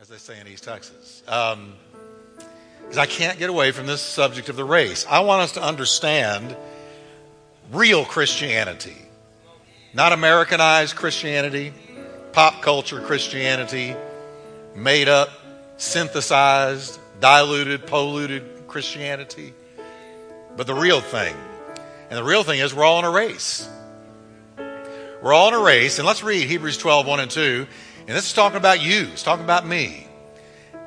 as they say in East Texas. Um, because I can't get away from this subject of the race. I want us to understand real Christianity, not Americanized Christianity, pop culture Christianity, made up, synthesized, diluted, polluted Christianity, but the real thing. And the real thing is we're all in a race. We're all in a race, and let's read Hebrews 12, 1 and 2. And this is talking about you, it's talking about me.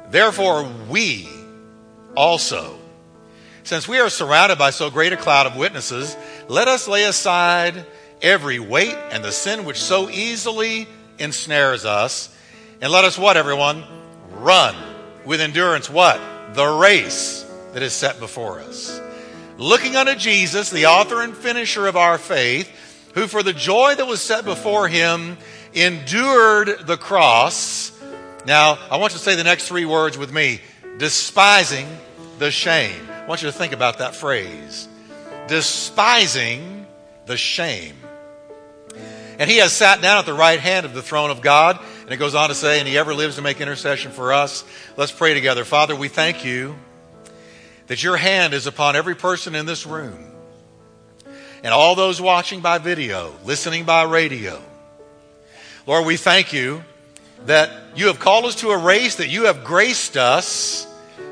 Therefore, we also, since we are surrounded by so great a cloud of witnesses, let us lay aside every weight and the sin which so easily ensnares us. And let us what, everyone? Run with endurance what? The race that is set before us. Looking unto Jesus, the author and finisher of our faith, who for the joy that was set before him endured the cross. Now, I want you to say the next three words with me despising the shame. I want you to think about that phrase despising the shame. And he has sat down at the right hand of the throne of God. And it goes on to say, and he ever lives to make intercession for us. Let's pray together. Father, we thank you that your hand is upon every person in this room and all those watching by video, listening by radio. Lord, we thank you that you have called us to a race, that you have graced us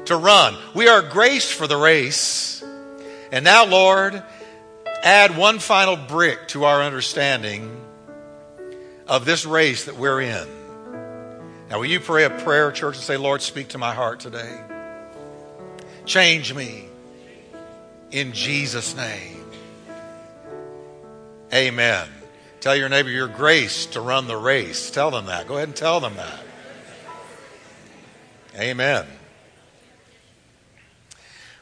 to run. We are graced for the race. And now, Lord, add one final brick to our understanding of this race that we're in. Now, will you pray a prayer, church, and say, Lord, speak to my heart today? Change me in Jesus' name. Amen. Tell your neighbor you're graced to run the race. Tell them that. Go ahead and tell them that. Amen.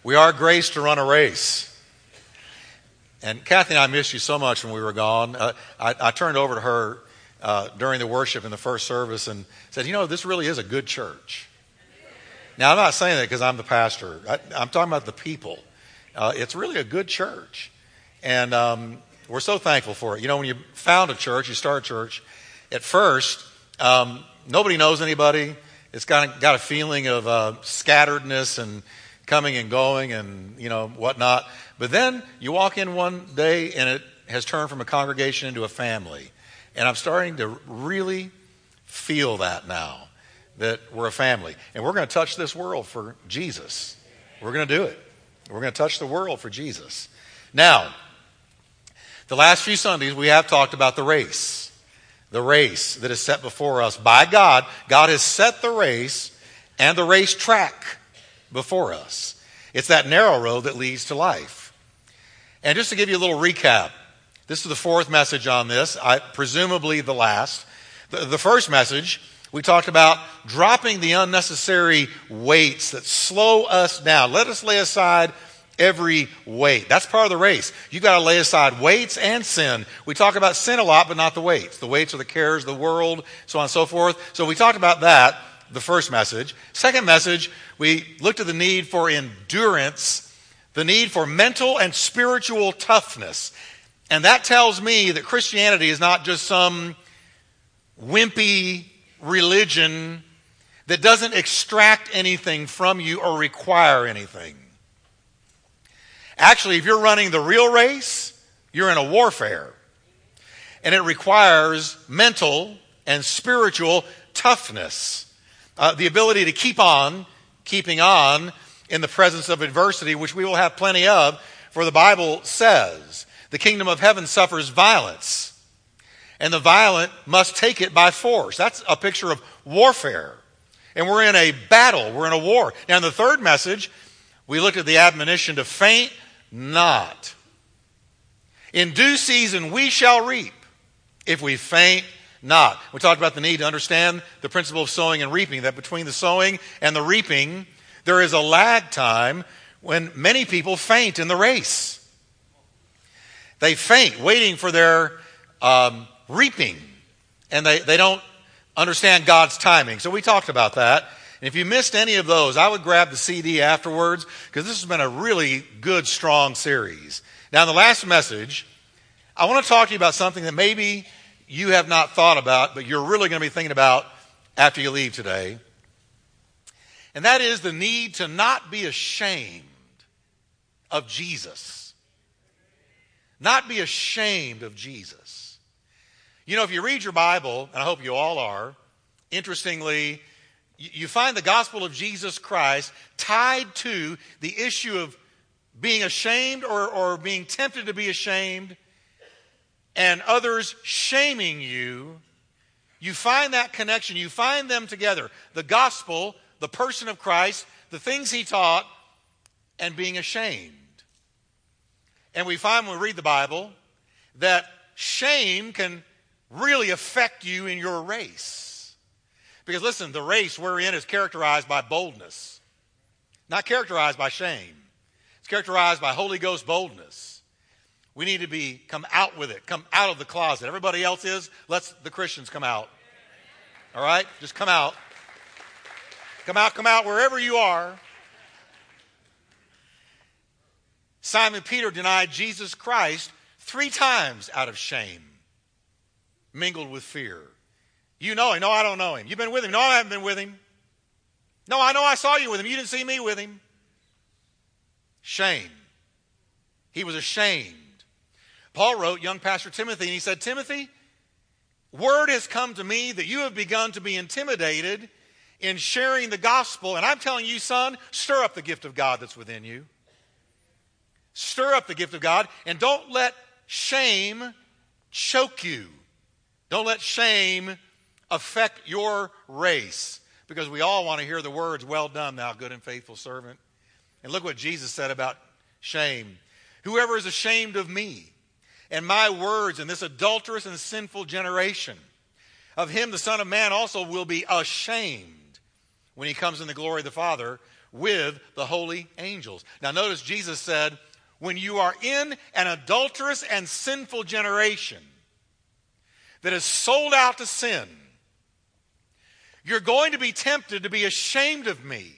We are graced to run a race. And Kathy and I missed you so much when we were gone. Uh, I, I, turned over to her uh, during the worship in the first service and said, You know, this really is a good church. Now, I'm not saying that because I'm the pastor, I, am talking about the people. Uh, it's really a good church. And um, we're so thankful for it. You know, when you found a church, you start a church, at first, um, nobody knows anybody. It's got, got a feeling of uh, scatteredness and coming and going and, you know, whatnot. But then you walk in one day and it has turned from a congregation into a family. And I'm starting to really feel that now, that we're a family. And we're going to touch this world for Jesus. We're going to do it. We're going to touch the world for Jesus. Now, the last few Sundays, we have talked about the race. The race that is set before us by God. God has set the race and the race track before us. It's that narrow road that leads to life. And just to give you a little recap, this is the fourth message on this, I, presumably the last. The, the first message, we talked about dropping the unnecessary weights that slow us down. Let us lay aside every weight. That's part of the race. You got to lay aside weights and sin. We talk about sin a lot, but not the weights. The weights are the cares of the world, so on and so forth. So we talked about that, the first message. Second message, we looked at the need for endurance, the need for mental and spiritual toughness. And that tells me that Christianity is not just some wimpy religion that doesn't extract anything from you or require anything. Actually, if you're running the real race, you're in a warfare. And it requires mental and spiritual toughness, uh, the ability to keep on, keeping on in the presence of adversity, which we will have plenty of, for the Bible says the kingdom of heaven suffers violence, and the violent must take it by force. That's a picture of warfare. And we're in a battle, we're in a war. Now, in the third message, we looked at the admonition to faint not. In due season we shall reap if we faint not. We talked about the need to understand the principle of sowing and reaping, that between the sowing and the reaping, there is a lag time when many people faint in the race. They faint waiting for their um, reaping, and they, they don't understand God's timing. So we talked about that. And if you missed any of those, I would grab the CD afterwards because this has been a really good, strong series. Now, in the last message, I want to talk to you about something that maybe you have not thought about, but you're really going to be thinking about after you leave today. And that is the need to not be ashamed of Jesus. Not be ashamed of Jesus. You know, if you read your Bible, and I hope you all are, interestingly, you find the gospel of Jesus Christ tied to the issue of being ashamed or, or being tempted to be ashamed and others shaming you. You find that connection. You find them together. The gospel, the person of Christ, the things he taught, and being ashamed. And we find when we read the Bible that shame can really affect you in your race. Because listen, the race we're in is characterized by boldness, not characterized by shame. It's characterized by Holy Ghost boldness. We need to be come out with it, come out of the closet. Everybody else is, let's the Christians come out. All right? Just come out. Come out, come out wherever you are. Simon Peter denied Jesus Christ three times out of shame, mingled with fear. You know him. No, I don't know him. You've been with him. No, I haven't been with him. No, I know I saw you with him. You didn't see me with him. Shame. He was ashamed. Paul wrote young Pastor Timothy, and he said, Timothy, word has come to me that you have begun to be intimidated in sharing the gospel. And I'm telling you, son, stir up the gift of God that's within you. Stir up the gift of God and don't let shame choke you. Don't let shame affect your race because we all want to hear the words, Well done, thou good and faithful servant. And look what Jesus said about shame. Whoever is ashamed of me and my words in this adulterous and sinful generation, of him the Son of Man also will be ashamed when he comes in the glory of the Father with the holy angels. Now, notice Jesus said, when you are in an adulterous and sinful generation that is sold out to sin, you're going to be tempted to be ashamed of me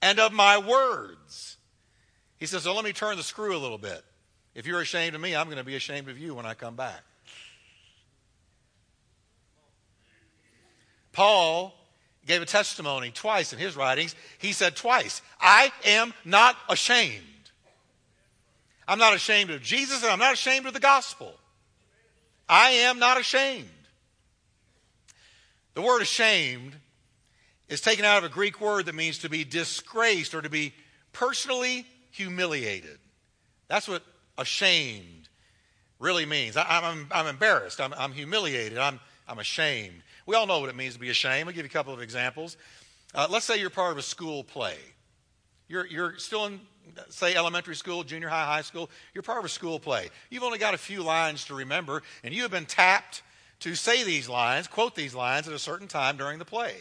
and of my words. He says, So let me turn the screw a little bit. If you're ashamed of me, I'm going to be ashamed of you when I come back. Paul gave a testimony twice in his writings. He said twice, I am not ashamed. I'm not ashamed of Jesus and I'm not ashamed of the gospel. I am not ashamed. The word ashamed is taken out of a Greek word that means to be disgraced or to be personally humiliated. That's what ashamed really means. I, am I'm embarrassed. I'm, I'm humiliated. I'm, I'm ashamed. We all know what it means to be ashamed. I'll give you a couple of examples. Uh, let's say you're part of a school play. You're, you're still in say elementary school, junior high, high school, you're part of a school play. You've only got a few lines to remember, and you have been tapped to say these lines, quote these lines at a certain time during the play.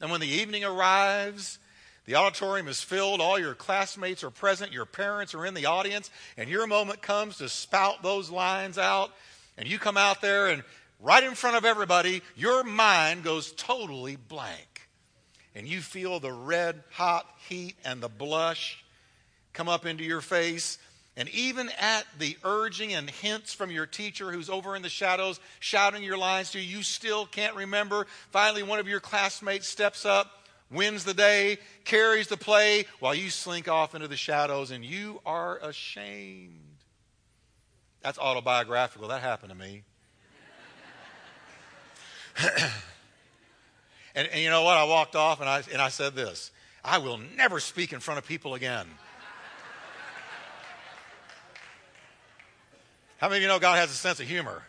And when the evening arrives, the auditorium is filled, all your classmates are present, your parents are in the audience, and your moment comes to spout those lines out, and you come out there and right in front of everybody, your mind goes totally blank. And you feel the red hot heat and the blush come up into your face. And even at the urging and hints from your teacher who's over in the shadows shouting your lines to you, you still can't remember. Finally, one of your classmates steps up, wins the day, carries the play, while you slink off into the shadows and you are ashamed. That's autobiographical. That happened to me. and, and you know what? I walked off and I, and I said this I will never speak in front of people again. How many of you know God has a sense of humor?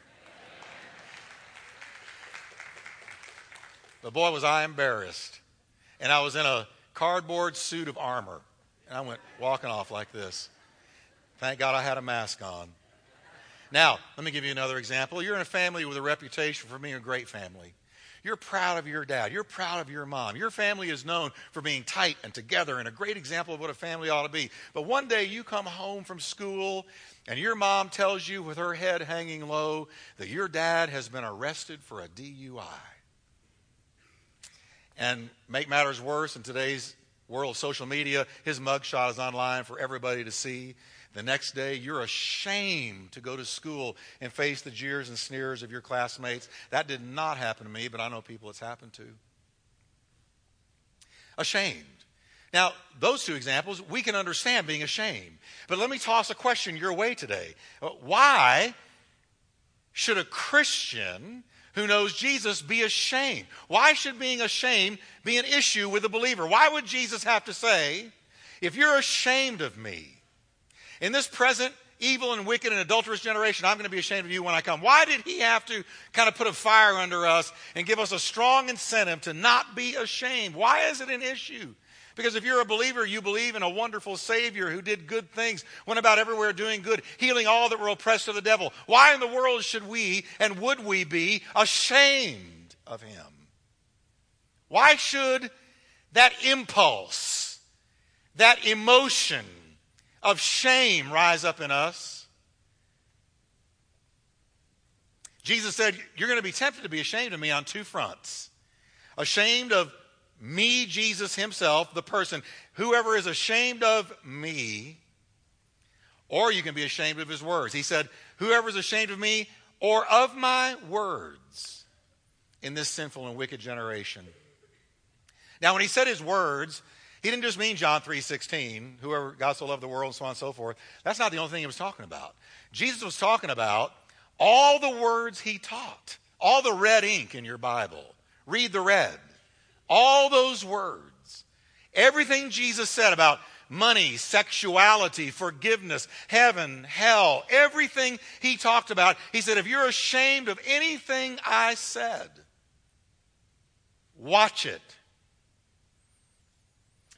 But boy, was I embarrassed. And I was in a cardboard suit of armor. And I went walking off like this. Thank God I had a mask on. Now, let me give you another example. You're in a family with a reputation for being a great family. You're proud of your dad. You're proud of your mom. Your family is known for being tight and together and a great example of what a family ought to be. But one day you come home from school and your mom tells you with her head hanging low that your dad has been arrested for a DUI. And make matters worse, in today's world of social media, his mugshot is online for everybody to see. The next day, you're ashamed to go to school and face the jeers and sneers of your classmates. That did not happen to me, but I know people it's happened to. ashamed. Now, those two examples, we can understand being ashamed. But let me toss a question your way today. Uh, why should a Christian who knows Jesus be ashamed? Why should being ashamed be an issue with a believer? Why would Jesus have to say, if you're ashamed of me, in this present evil and wicked and adulterous generation, I'm going to be ashamed of you when I come. Why did he have to kind of put a fire under us and give us a strong incentive to not be ashamed? Why is it an issue? Because if you're a believer, you believe in a wonderful Savior who did good things, went about everywhere doing good, healing all that were oppressed of the devil. Why in the world should we and would we be ashamed of him? Why should that impulse, that emotion of shame rise up in us? Jesus said, You're going to be tempted to be ashamed of me on two fronts. Ashamed of me, Jesus himself, the person, whoever is ashamed of me, or you can be ashamed of his words. He said, Whoever is ashamed of me or of my words in this sinful and wicked generation. Now, when he said his words, he didn't just mean John 3.16, whoever God so loved the world and so on and so forth. That's not the only thing he was talking about. Jesus was talking about all the words he taught, all the red ink in your Bible. Read the red. All those words, everything Jesus said about money, sexuality, forgiveness, heaven, hell, everything he talked about, he said, if you're ashamed of anything I said, watch it.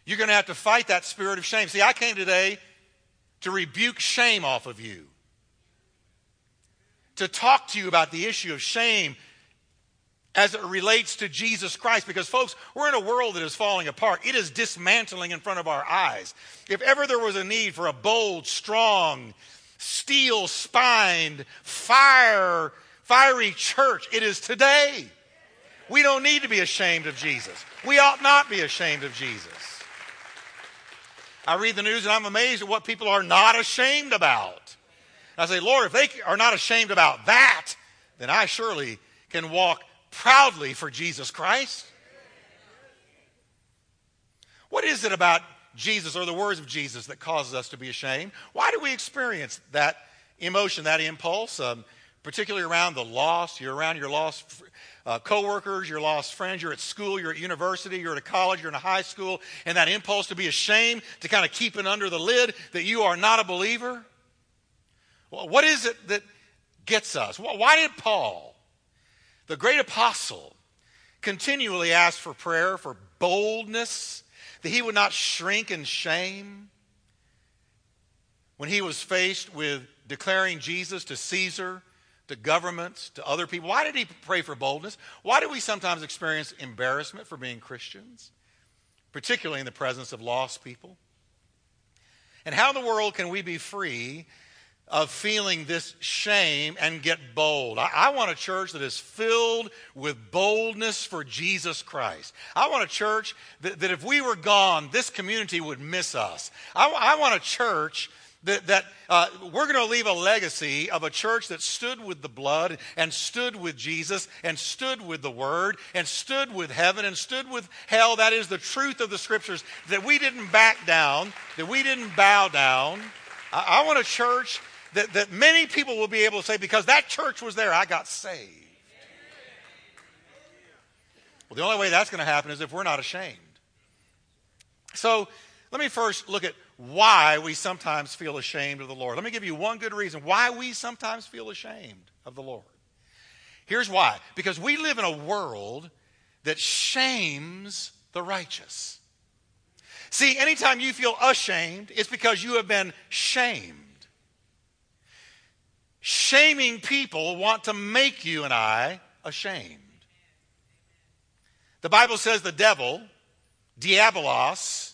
You're going to have to fight that spirit of shame. See, I came today to rebuke shame off of you, to talk to you about the issue of shame as it relates to Jesus Christ. Because, folks, we're in a world that is falling apart. It is dismantling in front of our eyes. If ever there was a need for a bold, strong, steel spined, fire, fiery church, it is today. We don't need to be ashamed of Jesus. We ought not be ashamed of Jesus. I read the news and I'm amazed at what people are not ashamed about. I say, Lord, if they are not ashamed about that, then I surely can walk proudly for Jesus Christ? What is it about Jesus or the words of Jesus that causes us to be ashamed? Why do we experience that emotion, that impulse, um, particularly around the lost? You're around your lost uh, coworkers, your lost friends, you're at school, you're at university, you're at a college, you're in a high school, and that impulse to be ashamed, to kind of keep it under the lid that you are not a believer? Well, what is it that gets us? Why did Paul the great apostle continually ask for prayer, for boldness, that he would not shrink in shame when he was faced with declaring Jesus to Caesar, to governments, to other people. Why did he pray for boldness? Why do we sometimes experience embarrassment for being Christians, particularly in the presence of lost people? And how in the world can we be free of feeling this shame and get bold. I, I, want a church that is filled with boldness for Jesus Christ. I want a church that, that if we were gone, this community would miss us. I, I want a church that, that uh, we're going to leave a legacy of a church that stood with the blood and stood with Jesus and stood with the Word and stood with heaven and stood with hell. That is the truth of the Scriptures. That we didn't back down, that we didn't bow down. I, I want a church that, that many people will be able to say, because that church was there, I got saved. Well, the only way that's going to happen is if we're not ashamed. So let me first look at why we sometimes feel ashamed of the Lord. Let me give you one good reason why we sometimes feel ashamed of the Lord. Here's why because we live in a world that shames the righteous. See, anytime you feel ashamed, it's because you have been shamed. Shaming people want to make you and I ashamed. The Bible says the devil, diabolos,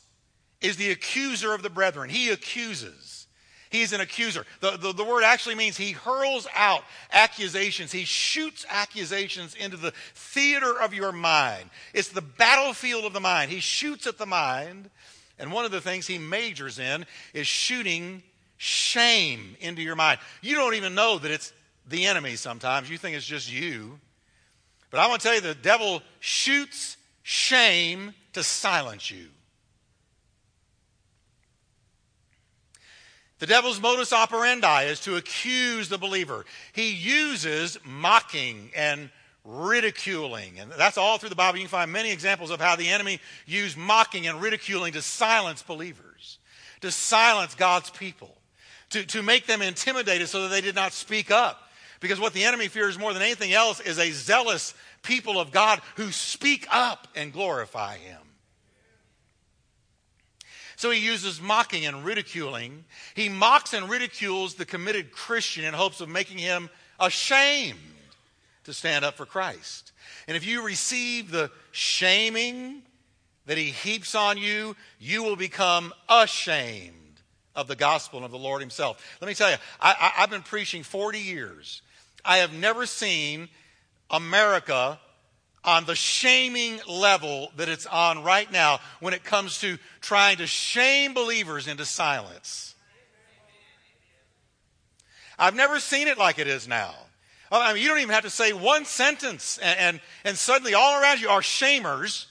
is the accuser of the brethren. He accuses. He's an accuser. The, the, the, word actually means he hurls out accusations. He shoots accusations into the theater of your mind. It's the battlefield of the mind. He shoots at the mind. And one of the things he majors in is shooting shame into your mind. You don't even know that it's the enemy sometimes. You think it's just you. But I want to tell you the devil shoots shame to silence you. The devil's modus operandi is to accuse the believer. He uses mocking and ridiculing. And that's all through the Bible. You can find many examples of how the enemy used mocking and ridiculing to silence believers, to silence God's people, to, to make them intimidated so that they did not speak up. Because what the enemy fears more than anything else is a zealous people of God who speak up and glorify him. So he uses mocking and ridiculing. He mocks and ridicules the committed Christian in hopes of making him ashamed to stand up for Christ. And if you receive the shaming that he heaps on you, you will become ashamed of the gospel and of the Lord himself. Let me tell you, I, have been preaching 40 years. I have never seen America on the shaming level that it's on right now when it comes to trying to shame believers into silence. I've never seen it like it is now. Oh, I mean, you don't even have to say one sentence, and, and, and suddenly all around you are shamers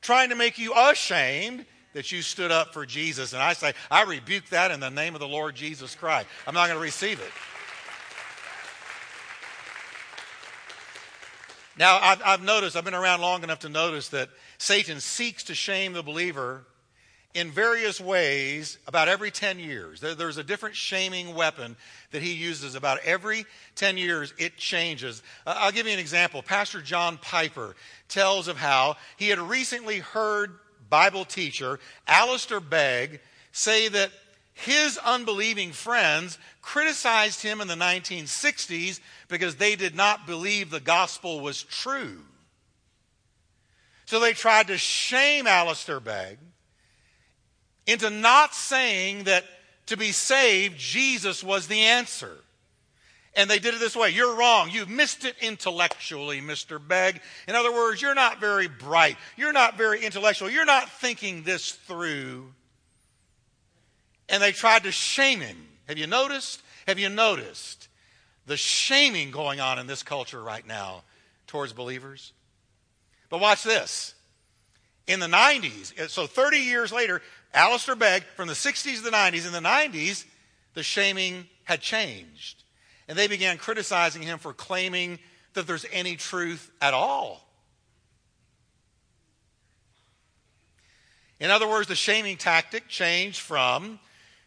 trying to make you ashamed that you stood up for Jesus. And I say, I rebuke that in the name of the Lord Jesus Christ. I'm not going to receive it. Now, I've, I've, noticed, I've been around long enough to notice that Satan seeks to shame the believer in various ways about every 10 years. There, there's a different shaming weapon that he uses about every 10 years. It changes. Uh, I'll give you an example. Pastor John Piper tells of how he had recently heard Bible teacher Alistair Begg say that his unbelieving friends criticized him in the 1960s because they did not believe the gospel was true. So they tried to shame Alistair Begg into not saying that to be saved, Jesus was the answer. And they did it this way. You're wrong. You've missed it intellectually, Mr. Begg. In other words, you're not very bright. You're not very intellectual. You're not thinking this through and they tried to shame him. Have you noticed? Have you noticed the shaming going on in this culture right now towards believers? But watch this. In the 90s, uh, so 30 years later, Alistair Begg, from the 60s to the 90s, in the 90s, the shaming had changed. And they began criticizing him for claiming that there's any truth at all. In other words, the shaming tactic changed from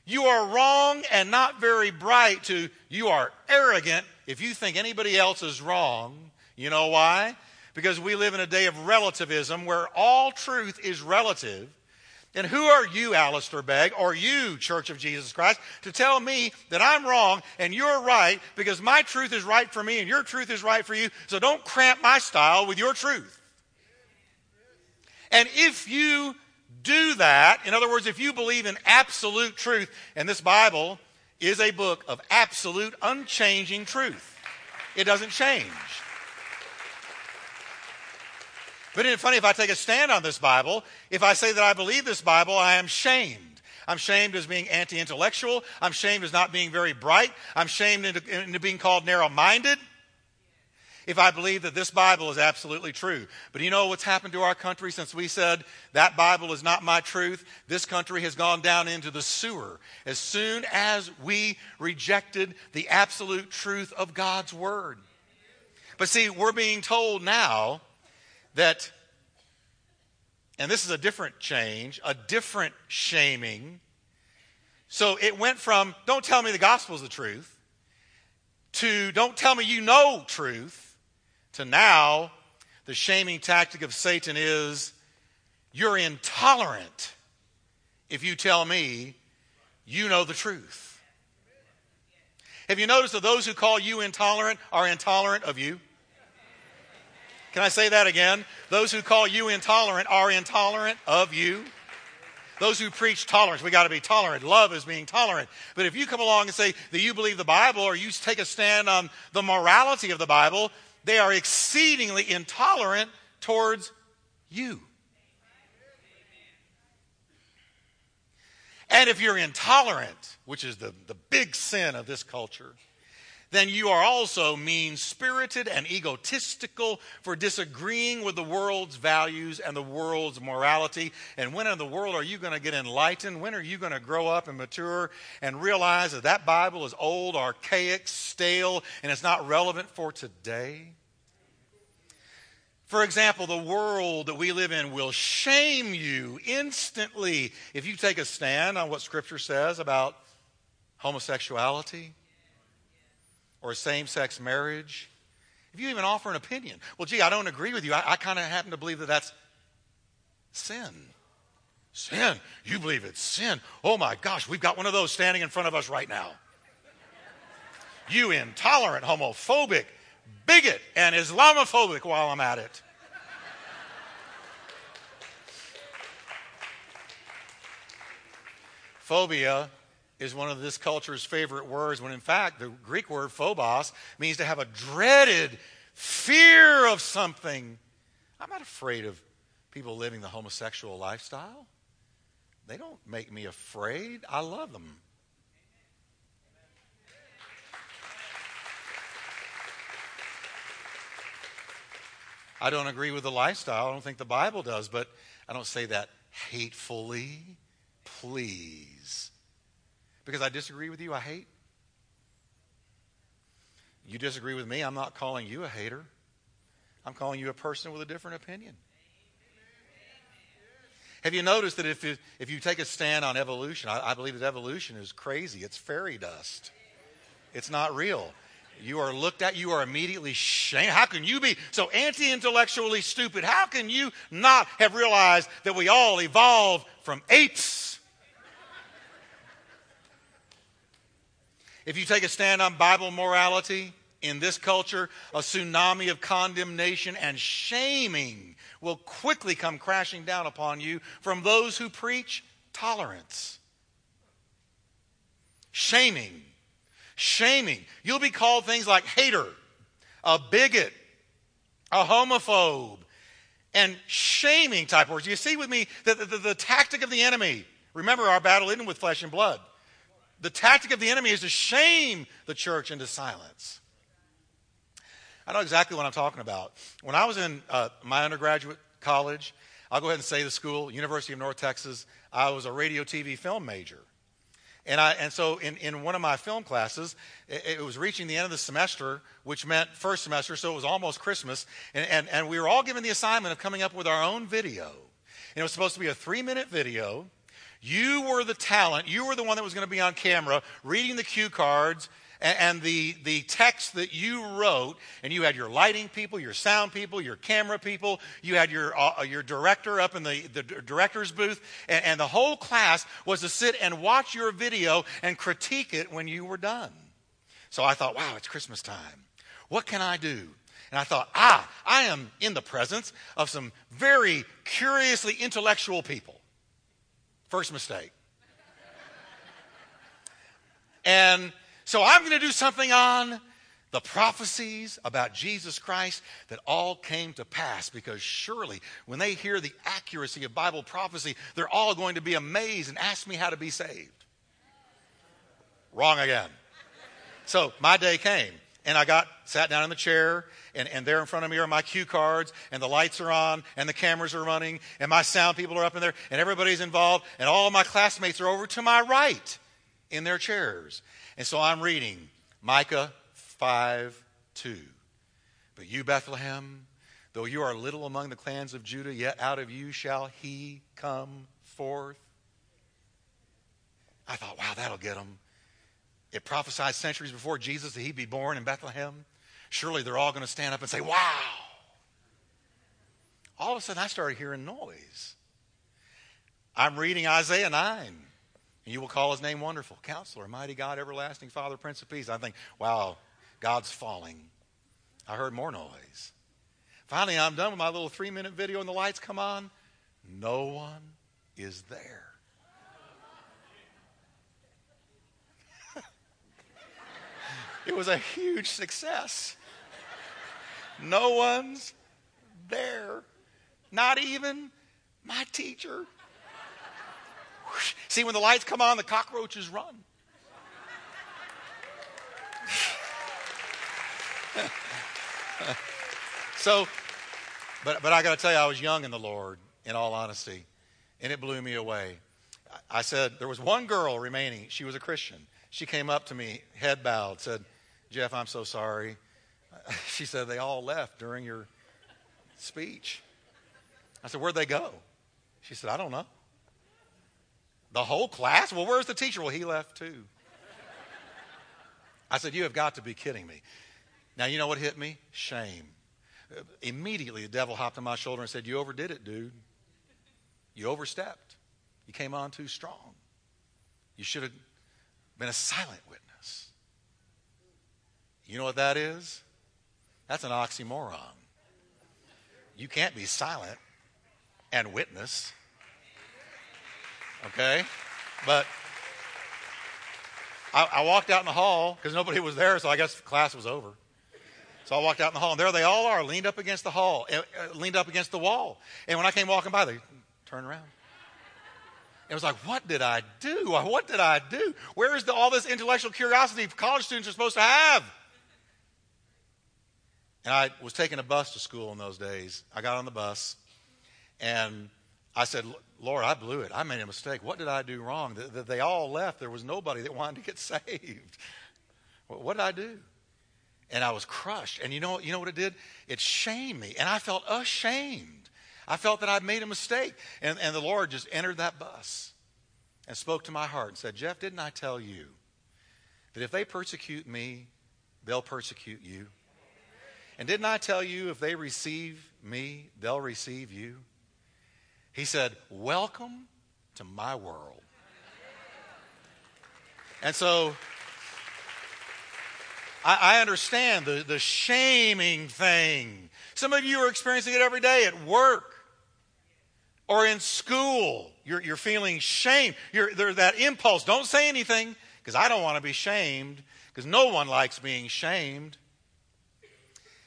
you are wrong and not very bright to you are arrogant if you think anybody else is wrong. You know why? Because we live in a day of relativism where all truth is relative. And who are you, Alistair Begg, or you, Church of Jesus Christ, to tell me that I'm wrong and you're right because my truth is right for me and your truth is right for you. So don't cramp my style with your truth. And if you do that, in other words, if you believe in absolute truth, and this Bible is a book of absolute, unchanging truth, it doesn't change. But isn't it funny if I take a stand on this Bible? If I say that I believe this Bible, I am shamed. I'm shamed as being anti intellectual. I'm shamed as not being very bright. I'm shamed into, into being called narrow minded if I believe that this Bible is absolutely true. But you know what's happened to our country since we said that Bible is not my truth? This country has gone down into the sewer as soon as we rejected the absolute truth of God's Word. But see, we're being told now that, and this is a different change, a different shaming. So it went from, don't tell me the gospel is the truth, to don't tell me you know truth to now, the shaming tactic of Satan is you're intolerant if you tell me you know the truth. Have you noticed that those who call you intolerant are intolerant of you? Can I say that again? Those who call you intolerant are intolerant of you. Those who preach tolerance, we got to be tolerant. Love is being tolerant. But if you come along and say that you believe the Bible or you take a stand on the morality of the Bible, they are exceedingly intolerant towards you. And if you're intolerant, which is the, the big sin of this culture, then you are also mean spirited and egotistical for disagreeing with the world's values and the world's morality. And when in the world are you going to get enlightened? When are you going to grow up and mature and realize that that Bible is old, archaic, stale, and it's not relevant for today? For example, the world that we live in will shame you instantly if you take a stand on what Scripture says about homosexuality or same sex marriage, if you even offer an opinion, well, gee, I don't agree with you. I, I kind of happen to believe that that's sin. Sin? You believe it's sin? Oh my gosh, we've got one of those standing in front of us right now. You intolerant, homophobic, bigot, and Islamophobic while I'm at it. Phobia is one of this culture's favorite words, when in fact the Greek word phobos means to have a dreaded fear of something. I'm not afraid of people living the homosexual lifestyle. They don't make me afraid. I love them. I don't agree with the lifestyle. I don't think the Bible does, but I don't say that hatefully. Please because I disagree with you, I hate. You disagree with me, I'm not calling you a hater. I'm calling you a person with a different opinion. Have you noticed that if you, if you take a stand on evolution, I, I believe that evolution is crazy. It's fairy dust. It's not real. You are looked at, you are immediately shamed. How can you be so anti intellectually stupid? How can you not have realized that we all evolved from apes? If you take a stand on Bible morality in this culture, a tsunami of condemnation and shaming will quickly come crashing down upon you from those who preach tolerance. Shaming. Shaming. You'll be called things like hater, a bigot, a homophobe, and shaming type words. You see with me the, the, the tactic of the enemy. Remember, our battle isn't with flesh and blood. The tactic of the enemy is to shame the church into silence. I know exactly what I'm talking about. When I was in uh, my undergraduate college, I'll go ahead and say the school, University of North Texas, I was a radio, TV, film major. And, I, and so in, in one of my film classes, it, it, was reaching the end of the semester, which meant first semester, so it was almost Christmas. And, and, and we were all given the assignment of coming up with our own video. And it was supposed to be a three minute video you were the talent. You were the one that was going to be on camera reading the cue cards and, and the, the text that you wrote. And you had your lighting people, your sound people, your camera people. You had your, uh, your director up in the, the director's booth. And, and the whole class was to sit and watch your video and critique it when you were done. So I thought, wow, it's Christmas time. What can I do? And I thought, ah, I am in the presence of some very curiously intellectual people. First mistake. and so I'm going to do something on the prophecies about Jesus Christ that all came to pass because surely when they hear the accuracy of Bible prophecy, they're all going to be amazed and ask me how to be saved. Wrong again. So my day came and I got sat down in the chair and, and there in front of me are my cue cards, and the lights are on, and the cameras are running, and my sound people are up in there, and everybody's involved, and all my classmates are over to my right in their chairs. And so I'm reading Micah 5 2. But you, Bethlehem, though you are little among the clans of Judah, yet out of you shall he come forth. I thought, wow, that'll get them. It prophesied centuries before Jesus that he'd be born in Bethlehem surely they're all going to stand up and say, Wow. All of a sudden, I started hearing noise. I'm reading Isaiah 9. And you will call his name wonderful, counselor, mighty God, everlasting Father, Prince of Peace. I think, wow, God's falling. I heard more noise. Finally, I'm done with my little three minute video, and the lights come on. No one is there. It was a huge success. No one's there. Not even my teacher. See, when the lights come on, the cockroaches run. so, but, but I got to tell you, I was young in the Lord, in all honesty, and it blew me away. I said, there was one girl remaining. She was a Christian. She came up to me, head bowed, said, Jeff, I'm so sorry. She said, they all left during your speech. I said, where'd they go? She said, I don't know. The whole class? Well, where's the teacher? Well, he left too. I said, You have got to be kidding me. Now, you know what hit me? Shame. Immediately, the devil hopped on my shoulder and said, You overdid it, dude. You overstepped. You came on too strong. You should have been a silent witness. You know what that is? That's an oxymoron. You can't be silent and witness. Okay? But I, I walked out in the hall because nobody was there, so I guess class was over. So I walked out in the hall, and there they all are, leaned up against the hall, uh, leaned up against the wall. And when I came walking by, they turned around. It was like, what did I do? What did I do? Where is the, all this intellectual curiosity college students are supposed to have? And I was taking a bus to school in those days. I got on the bus, and I said, Lord, I blew it. I made a mistake. What did I do wrong? They all left. There was nobody that wanted to get saved. What did I do? And I was crushed. And you know, you know what it did? It shamed me. And I felt ashamed. I felt that I'd made a mistake. And, and the Lord just entered that bus and spoke to my heart and said, Jeff, didn't I tell you that if they persecute me, they'll persecute you? And didn't I tell you if they receive me, they'll receive you? He said, Welcome to my world. And so I, I, understand the, the shaming thing. Some of you are experiencing it every day at work or in school. You're, you're feeling shame. You're, there's that impulse. Don't say anything because I don't want to be shamed because no one likes being shamed.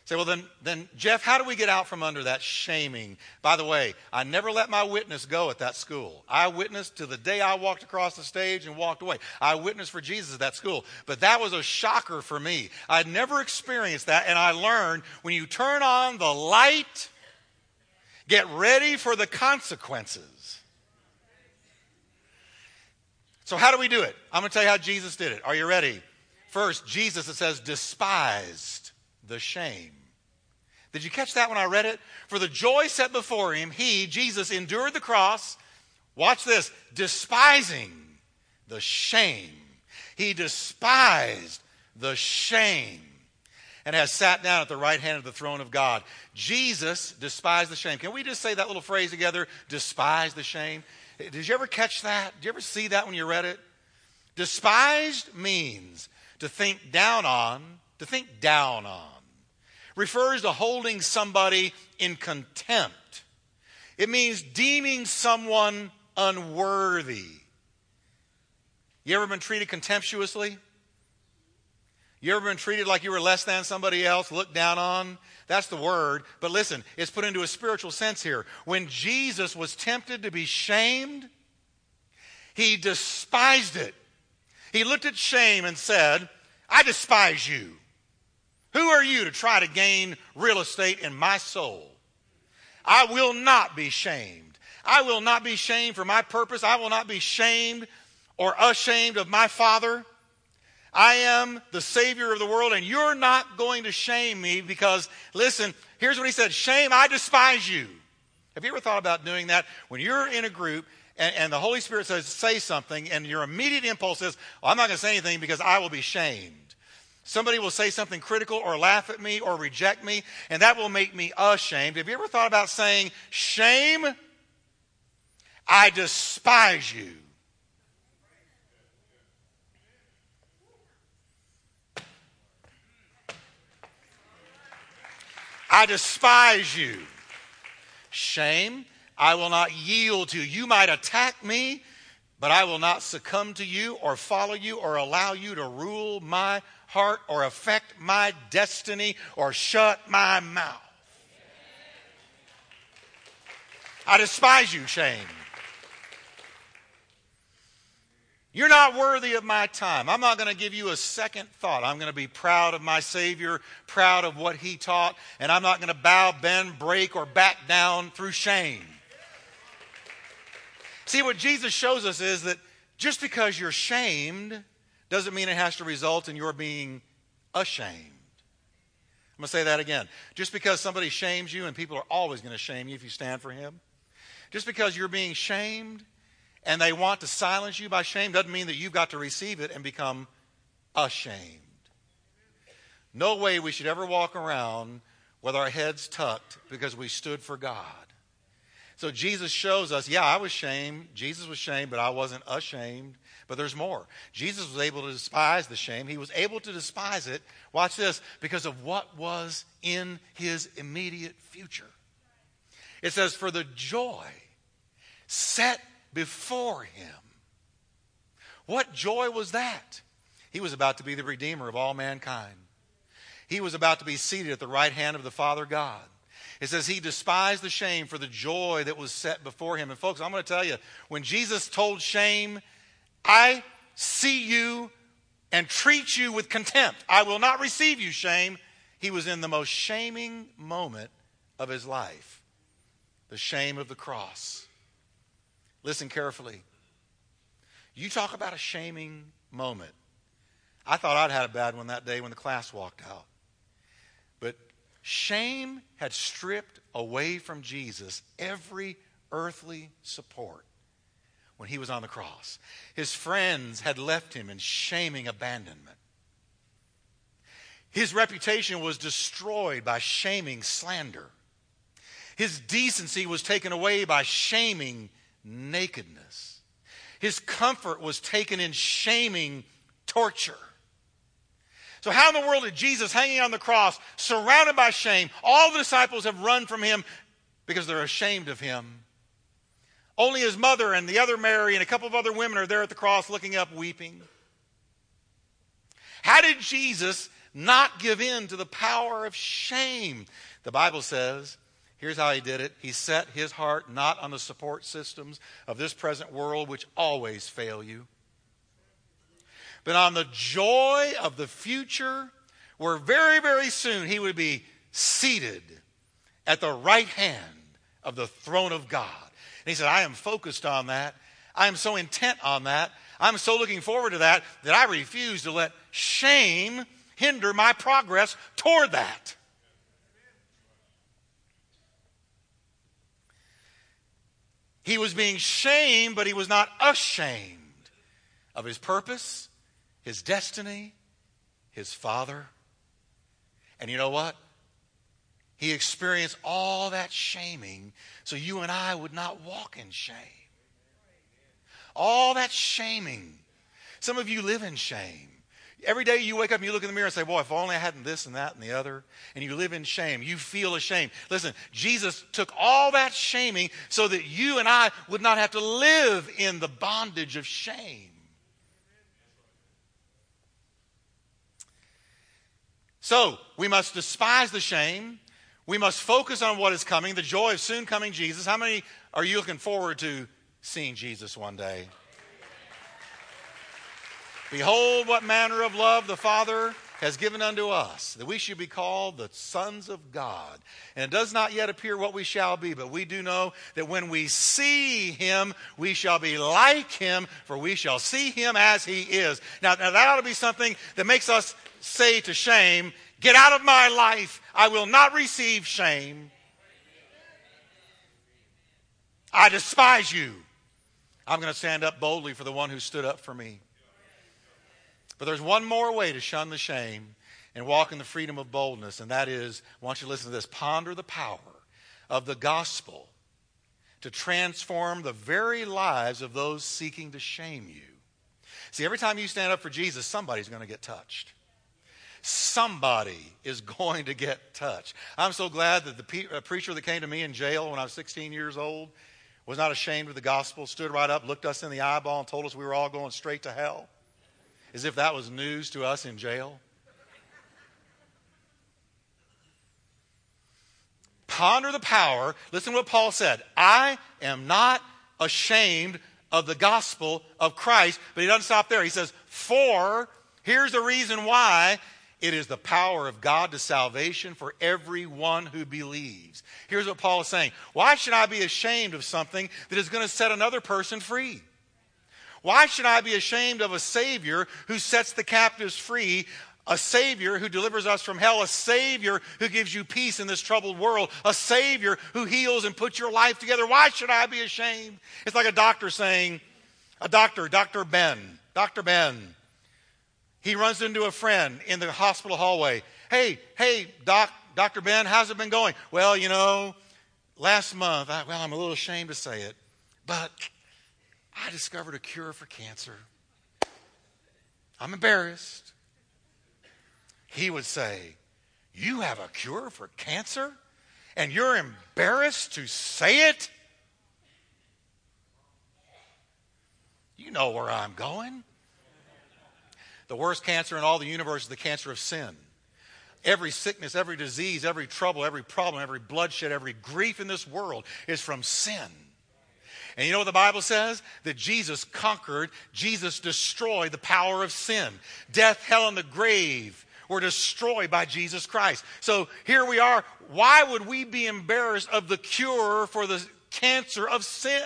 Say, well, then, then, Jeff, how do we get out from under that shaming? By the way, I never let my witness go at that school. I witnessed to the day I walked across the stage and walked away. I witnessed for Jesus at that school. But that was a shocker for me. I'd never experienced that, and I learned when you turn on the light, get ready for the consequences. So, how do we do it? I'm going to tell you how Jesus did it. Are you ready? First, Jesus, it says, despised the shame. Did you catch that when I read it? For the joy set before him, he, Jesus, endured the cross. Watch this despising the shame. He despised the shame and has sat down at the right hand of the throne of God. Jesus despised the shame. Can we just say that little phrase together? Despise the shame. Did you ever catch that? Did you ever see that when you read it? Despised means to think down on, to think down on refers to holding somebody in contempt. It means deeming someone unworthy. You ever been treated contemptuously? You ever been treated like you were less than somebody else, looked down on? That's the word. But listen, it's put into a spiritual sense here. When Jesus was tempted to be shamed, he despised it. He looked at shame and said, I despise you. Who are you to try to gain real estate in my soul? I will not be shamed. I will not be shamed for my purpose. I will not be shamed or ashamed of my Father. I am the Savior of the world, and you're not going to shame me because, listen, here's what he said Shame, I despise you. Have you ever thought about doing that? When you're in a group and, and the Holy Spirit says, say something, and your immediate impulse is, well, I'm not going to say anything because I will be shamed. Somebody will say something critical or laugh at me or reject me, and that will make me ashamed. Have you ever thought about saying, Shame? I despise you. I despise you. Shame, I will not yield to you. You might attack me, but I will not succumb to you or follow you or allow you to rule my heart or affect my destiny or shut my mouth. I despise you, shame. You're not worthy of my time. I'm not going to give you a second thought. I'm going to be proud of my Savior, proud of what He taught, and I'm not going to bow, bend, break, or back down through shame. See, what Jesus shows us is that just because you're shamed doesn't mean it has to result in your being ashamed. I'm going to say that again. Just because somebody shames you, and people are always going to shame you if you stand for Him, just because you're being shamed and they want to silence you by shame doesn't mean that you've got to receive it and become ashamed. No way we should ever walk around with our heads tucked because we stood for God. So Jesus shows us, yeah, I was shamed. Jesus was shamed, but I wasn't ashamed. But there's more. Jesus was able to despise the shame. He was able to despise it, watch this, because of what was in his immediate future. It says, for the joy set before him. What joy was that? He was about to be the Redeemer of all mankind. He was about to be seated at the right hand of the Father God. It says he despised the shame for the joy that was set before him. And folks, I'm going to tell you, when Jesus told shame, I see you and treat you with contempt. I will not receive you, shame. He was in the most shaming moment of his life the shame of the cross. Listen carefully. You talk about a shaming moment. I thought I'd had a bad one that day when the class walked out. But shame had stripped away from Jesus every earthly support when he was on the cross. His friends had left him in shaming abandonment. His reputation was destroyed by shaming slander. His decency was taken away by shaming nakedness. His comfort was taken in shaming torture. So, how in the world did Jesus, hanging on the cross, surrounded by shame, all the disciples have run from him because they're ashamed of him? Only his mother and the other Mary and a couple of other women are there at the cross looking up, weeping. How did Jesus not give in to the power of shame? The Bible says Here's how he did it. He set his heart not on the support systems of this present world, which always fail you, but on the joy of the future, where very, very soon he would be seated at the right hand of the throne of God. And he said, I am focused on that. I am so intent on that. I'm so looking forward to that that I refuse to let shame hinder my progress toward that. He was being shamed, but he was not ashamed of his purpose, his destiny, his father. And you know what? He experienced all that shaming so you and I would not walk in shame. All that shaming. Some of you live in shame. Every day you wake up and you look in the mirror and say, Boy, if only I hadn't this and that and the other, and you live in shame, you feel ashamed. Listen, Jesus took all that shaming so that you and I would not have to live in the bondage of shame. So, we must despise the shame. We must focus on what is coming, the joy of soon coming Jesus. How many are you looking forward to seeing Jesus one day? Behold, what manner of love the Father has given unto us, that we should be called the sons of God. And it does not yet appear what we shall be, but we do know that when we see him, we shall be like him, for we shall see him as he is. Now, now that ought to be something that makes us say to shame, Get out of my life. I will not receive shame. I despise you. I'm going to stand up boldly for the one who stood up for me. But there's one more way to shun the shame and walk in the freedom of boldness, and that is, I want you to listen to this ponder the power of the gospel to transform the very lives of those seeking to shame you. See, every time you stand up for Jesus, somebody's going to get touched. Somebody is going to get touched. I'm so glad that the pe- preacher that came to me in jail when I was 16 years old was not ashamed of the gospel, stood right up, looked us in the eyeball, and told us we were all going straight to hell as if that was news to us in jail. Ponder the power. Listen to what Paul said I am not ashamed of the gospel of Christ. But he doesn't stop there. He says, For, here's the reason why it is the power of God to salvation for everyone who believes. Here's what Paul is saying Why should I be ashamed of something that is going to set another person free? Why should I be ashamed of a Savior who sets the captives free? A Savior who delivers us from hell, a Savior who gives you peace in this troubled world, a Savior who heals and puts your life together. Why should I be ashamed? It's like a doctor saying, a doctor, Dr. Ben, Dr. Ben, he runs into a friend in the hospital hallway. Hey, hey, Doc, Dr. Ben, how's it been going? Well, you know, last month, I, well, I'm a little ashamed to say it, but I discovered a cure for cancer. I'm embarrassed. He would say, You have a cure for cancer? And you're embarrassed to say it? You know where I'm going. The worst cancer in all the universe is the cancer of sin. Every sickness, every disease, every trouble, every problem, every bloodshed, every grief in this world is from sin. And you know what the Bible says? That Jesus conquered, Jesus destroyed the power of sin. Death, hell, and the grave were destroyed by Jesus Christ. So here we are. Why would we be embarrassed of the cure for the cancer of sin?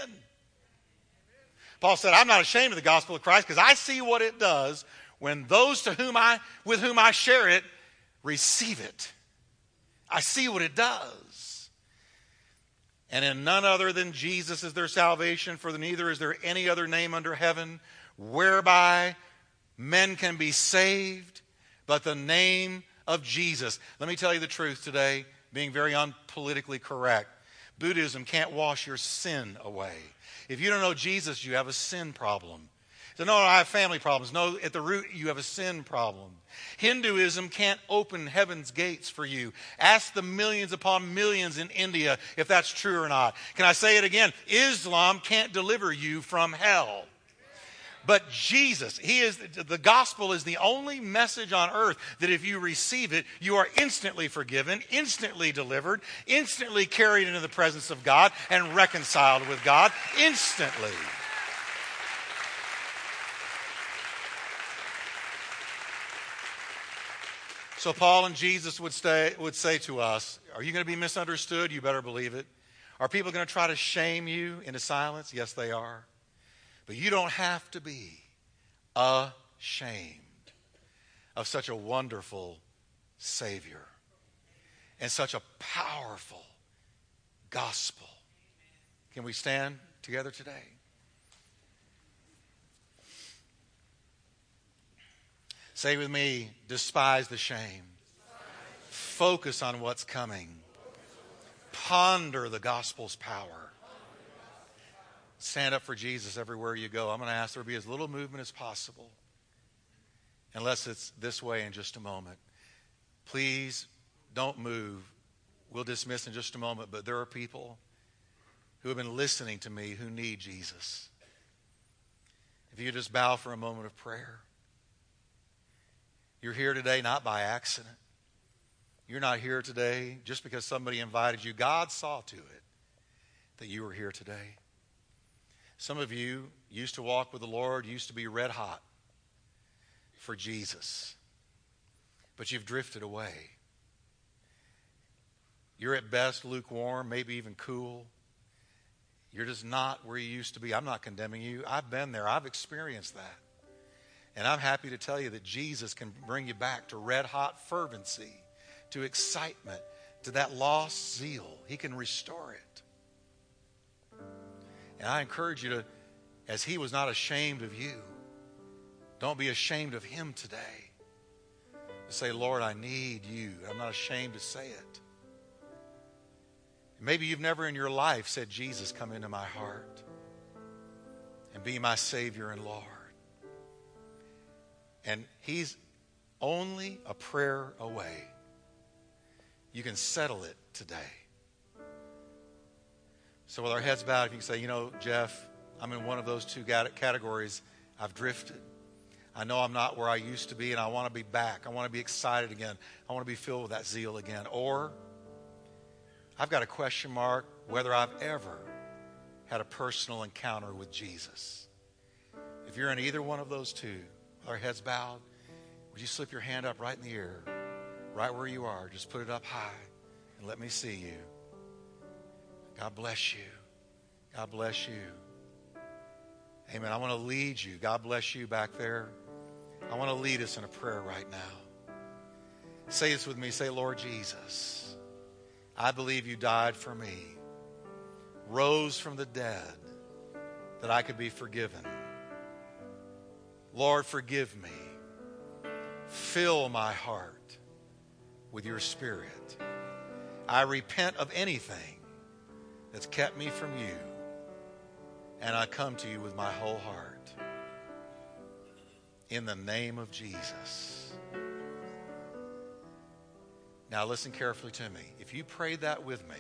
Paul said, I'm not ashamed of the gospel of Christ because I see what it does when those to whom I, with whom I share it receive it. I see what it does. And in none other than Jesus is there salvation, for neither is there any other name under heaven whereby men can be saved but the name of Jesus. Let me tell you the truth today, being very unpolitically correct. Buddhism can't wash your sin away. If you don't know Jesus, you have a sin problem. So, no, I have family problems. No, at the root, you have a sin problem. Hinduism can't open heaven's gates for you. Ask the millions upon millions in India if that's true or not. Can I say it again? Islam can't deliver you from hell. But Jesus, He is the gospel is the only message on earth that if you receive it, you are instantly forgiven, instantly delivered, instantly carried into the presence of God and reconciled with God instantly. So Paul and Jesus would, stay, would say to us, Are you going to be misunderstood? You better believe it. Are people going to try to shame you into silence? Yes, they are. But you don't have to be ashamed of such a wonderful Savior and such a powerful gospel. Can we stand together today? Say with me, despise the shame. Focus on what's coming. Ponder the gospel's power. Stand up for Jesus everywhere you go. I'm going to ask there to be as little movement as possible, unless it's this way in just a moment. Please don't move. We'll dismiss in just a moment, but there are people who have been listening to me who need Jesus. If you just bow for a moment of prayer. You're here today not by accident. You're not here today just because somebody invited you. God saw to it that you were here today. Some of you used to walk with the Lord, used to be red hot for Jesus, but you've drifted away. You're at best lukewarm, maybe even cool. You're just not where you used to be. I'm not condemning you. I've been there, I've experienced that. And I'm happy to tell you that Jesus can bring you back to red hot fervency, to excitement, to that lost zeal. He can restore it. And I encourage you to, as He was not ashamed of you, don't be ashamed of Him today. Say, Lord, I need you. I'm not ashamed to say it. Maybe you've never in your life said, Jesus, come into my heart and be my Savior and Lord. And He's only a prayer away. You can settle it today. So, with our heads bowed, if you can say, you know, Jeff, I'm in one of those two categories. I've drifted. I know I'm not where I used to be, and I want to be back. I want to be excited again. I want to be filled with that zeal again. Or I've got a question mark whether I've ever had a personal encounter with Jesus. If you're in either one of those two, our heads bowed, would you slip your hand up right in the air, right where you are? Just put it up high and let me see you. God bless you. God bless you. Amen. I want to lead you. God bless you back there. I want to lead us in a prayer right now. Say this with me. Say, Lord Jesus, I believe you died for me, rose from the dead, that I could be forgiven. Lord, forgive me. Fill my heart with your spirit. I repent of anything that's kept me from you, and I come to you with my whole heart. In the name of Jesus. Now, listen carefully to me. If you prayed that with me,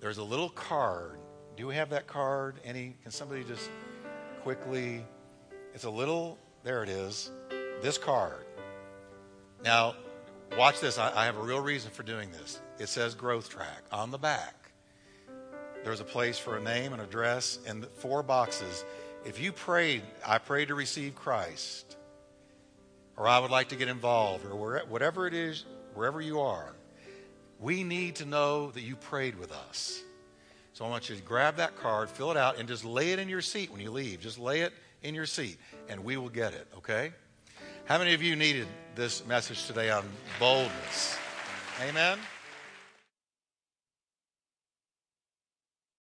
there's a little card. Do we have that card? Any? Can somebody just quickly? It's a little. There it is. This card. Now, watch this. I, I have a real reason for doing this. It says Growth Track on the back. There's a place for a name, an address, and four boxes. If you prayed, I pray to receive Christ, or I would like to get involved, or whatever it is wherever you are, we need to know that you prayed with us. So I want you to grab that card, fill it out, and just lay it in your seat when you leave. Just lay it in your seat, and we will get it, okay? How many of you needed this message today on boldness? Amen?